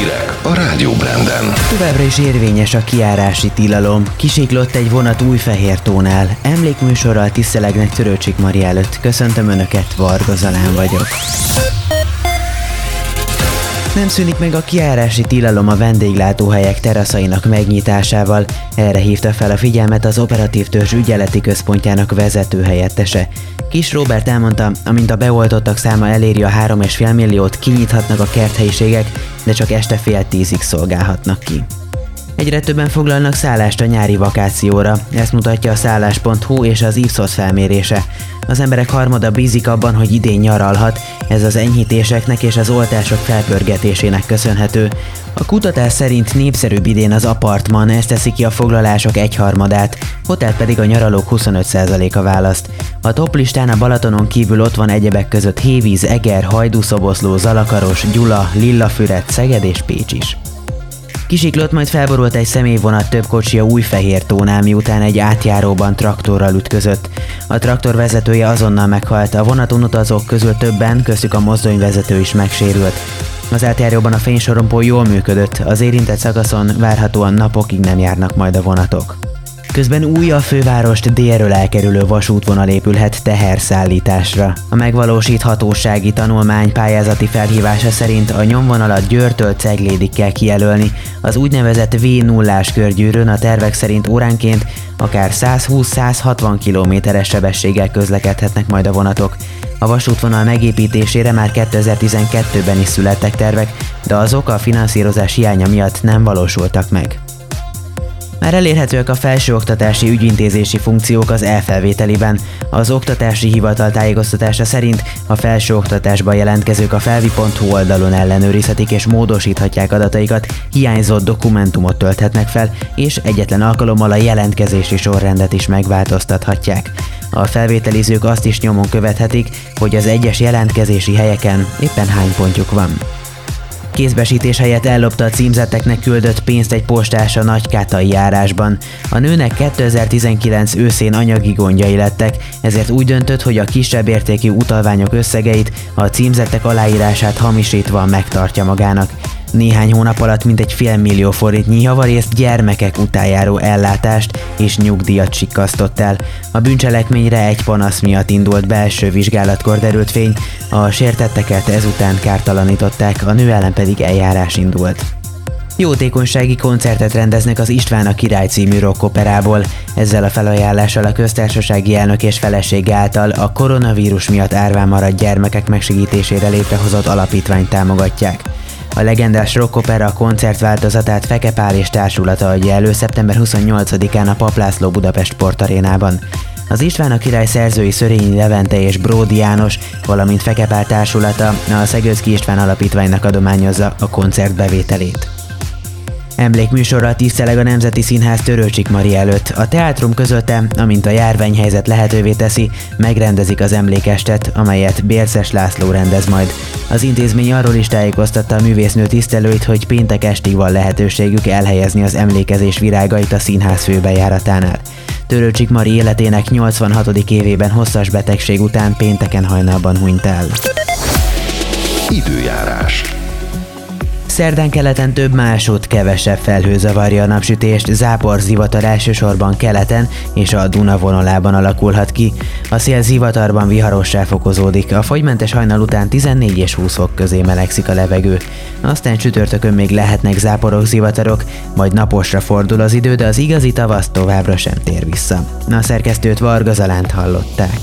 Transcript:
Hírek a Rádió Branden. Továbbra is érvényes a kiárási tilalom. Kisiklott egy vonat tónál. Emlékműsorral tisztelegnek Törőcsik Mari előtt. Köszöntöm Önöket, Varga Zalán vagyok. Nem szűnik meg a kiárási tilalom a vendéglátóhelyek teraszainak megnyitásával. Erre hívta fel a figyelmet az Operatív Törzs ügyeleti központjának vezető helyettese. Kis Robert elmondta, amint a beoltottak száma eléri a 3,5 milliót, kinyithatnak a kerthelyiségek, de csak este fél tízig szolgálhatnak ki. Egyre többen foglalnak szállást a nyári vakációra, ezt mutatja a szállás.hu és az Ipsos felmérése. Az emberek harmada bízik abban, hogy idén nyaralhat, ez az enyhítéseknek és az oltások felpörgetésének köszönhető. A kutatás szerint népszerűbb idén az apartman, ez teszi ki a foglalások egyharmadát, hotel pedig a nyaralók 25%-a választ. A top listán a Balatonon kívül ott van egyebek között Hévíz, Eger, Hajdúszoboszló, Zalakaros, Gyula, Lillafüred, Szeged és Pécs is. Kisiklott, majd felborult egy személyvonat több kocsia fehér tónál, miután egy átjáróban traktorral ütközött. A traktor vezetője azonnal meghalt, a vonaton utazók közül többen, köztük a mozdonyvezető is megsérült. Az átjáróban a fénysorompó jól működött, az érintett szakaszon várhatóan napokig nem járnak majd a vonatok. Közben új a fővárost délről elkerülő vasútvonal épülhet teherszállításra. A megvalósíthatósági tanulmány pályázati felhívása szerint a nyomvonalat Győrtől Ceglédig kell kijelölni. Az úgynevezett v 0 körgyűrűn a tervek szerint óránként akár 120-160 kilométeres sebességgel közlekedhetnek majd a vonatok. A vasútvonal megépítésére már 2012-ben is születtek tervek, de azok a finanszírozás hiánya miatt nem valósultak meg. Már elérhetőek a felsőoktatási ügyintézési funkciók az elfelvételiben. Az Oktatási Hivatal tájékoztatása szerint a felsőoktatásba jelentkezők a felvi.hu oldalon ellenőrizhetik és módosíthatják adataikat, hiányzott dokumentumot tölthetnek fel, és egyetlen alkalommal a jelentkezési sorrendet is megváltoztathatják. A felvételizők azt is nyomon követhetik, hogy az egyes jelentkezési helyeken éppen hány pontjuk van. Kézbesítés helyett ellopta a címzetteknek küldött pénzt egy postás a Nagykátai járásban. A nőnek 2019 őszén anyagi gondjai lettek, ezért úgy döntött, hogy a kisebb értékű utalványok összegeit, a címzettek aláírását hamisítva megtartja magának. Néhány hónap alatt mintegy fél millió forintnyi javarészt gyermekek utájáró ellátást és nyugdíjat sikkasztott el. A bűncselekményre egy panasz miatt indult belső vizsgálatkor derült fény, a sértetteket ezután kártalanították, a nő ellen pedig eljárás indult. Jótékonysági koncertet rendeznek az István a Király című rockoperából. Ezzel a felajánlással a köztársasági elnök és felesége által a koronavírus miatt árván maradt gyermekek megsegítésére létrehozott alapítványt támogatják. A legendás rockopera koncertváltozatát Feke Pál és társulata adja elő szeptember 28-án a Paplászló Budapest Sportarénában. Az István a király szerzői Szörényi Levente és Bródi János, valamint Feke Pál társulata a Szegőzki István alapítványnak adományozza a koncert bevételét. Emlékműsorral tiszteleg a Nemzeti Színház Törőcsik Mari előtt. A teátrum közölte, amint a járványhelyzet lehetővé teszi, megrendezik az emlékestet, amelyet Bérces László rendez majd. Az intézmény arról is tájékoztatta a művésznő tisztelőit, hogy péntek estig van lehetőségük elhelyezni az emlékezés virágait a színház főbejáratánál. Törőcsik Mari életének 86. évében hosszas betegség után pénteken hajnalban hunyt el. Időjárás. Szerdán keleten több másút kevesebb felhő zavarja a napsütést, zápor zivatar elsősorban keleten és a Duna vonalában alakulhat ki. A szél zivatarban viharossá fokozódik, a fogymentes hajnal után 14 és 20 fok közé melegszik a levegő. Aztán csütörtökön még lehetnek záporok, zivatarok, majd naposra fordul az idő, de az igazi tavasz továbbra sem tér vissza. A szerkesztőt Varga Zalánt hallották.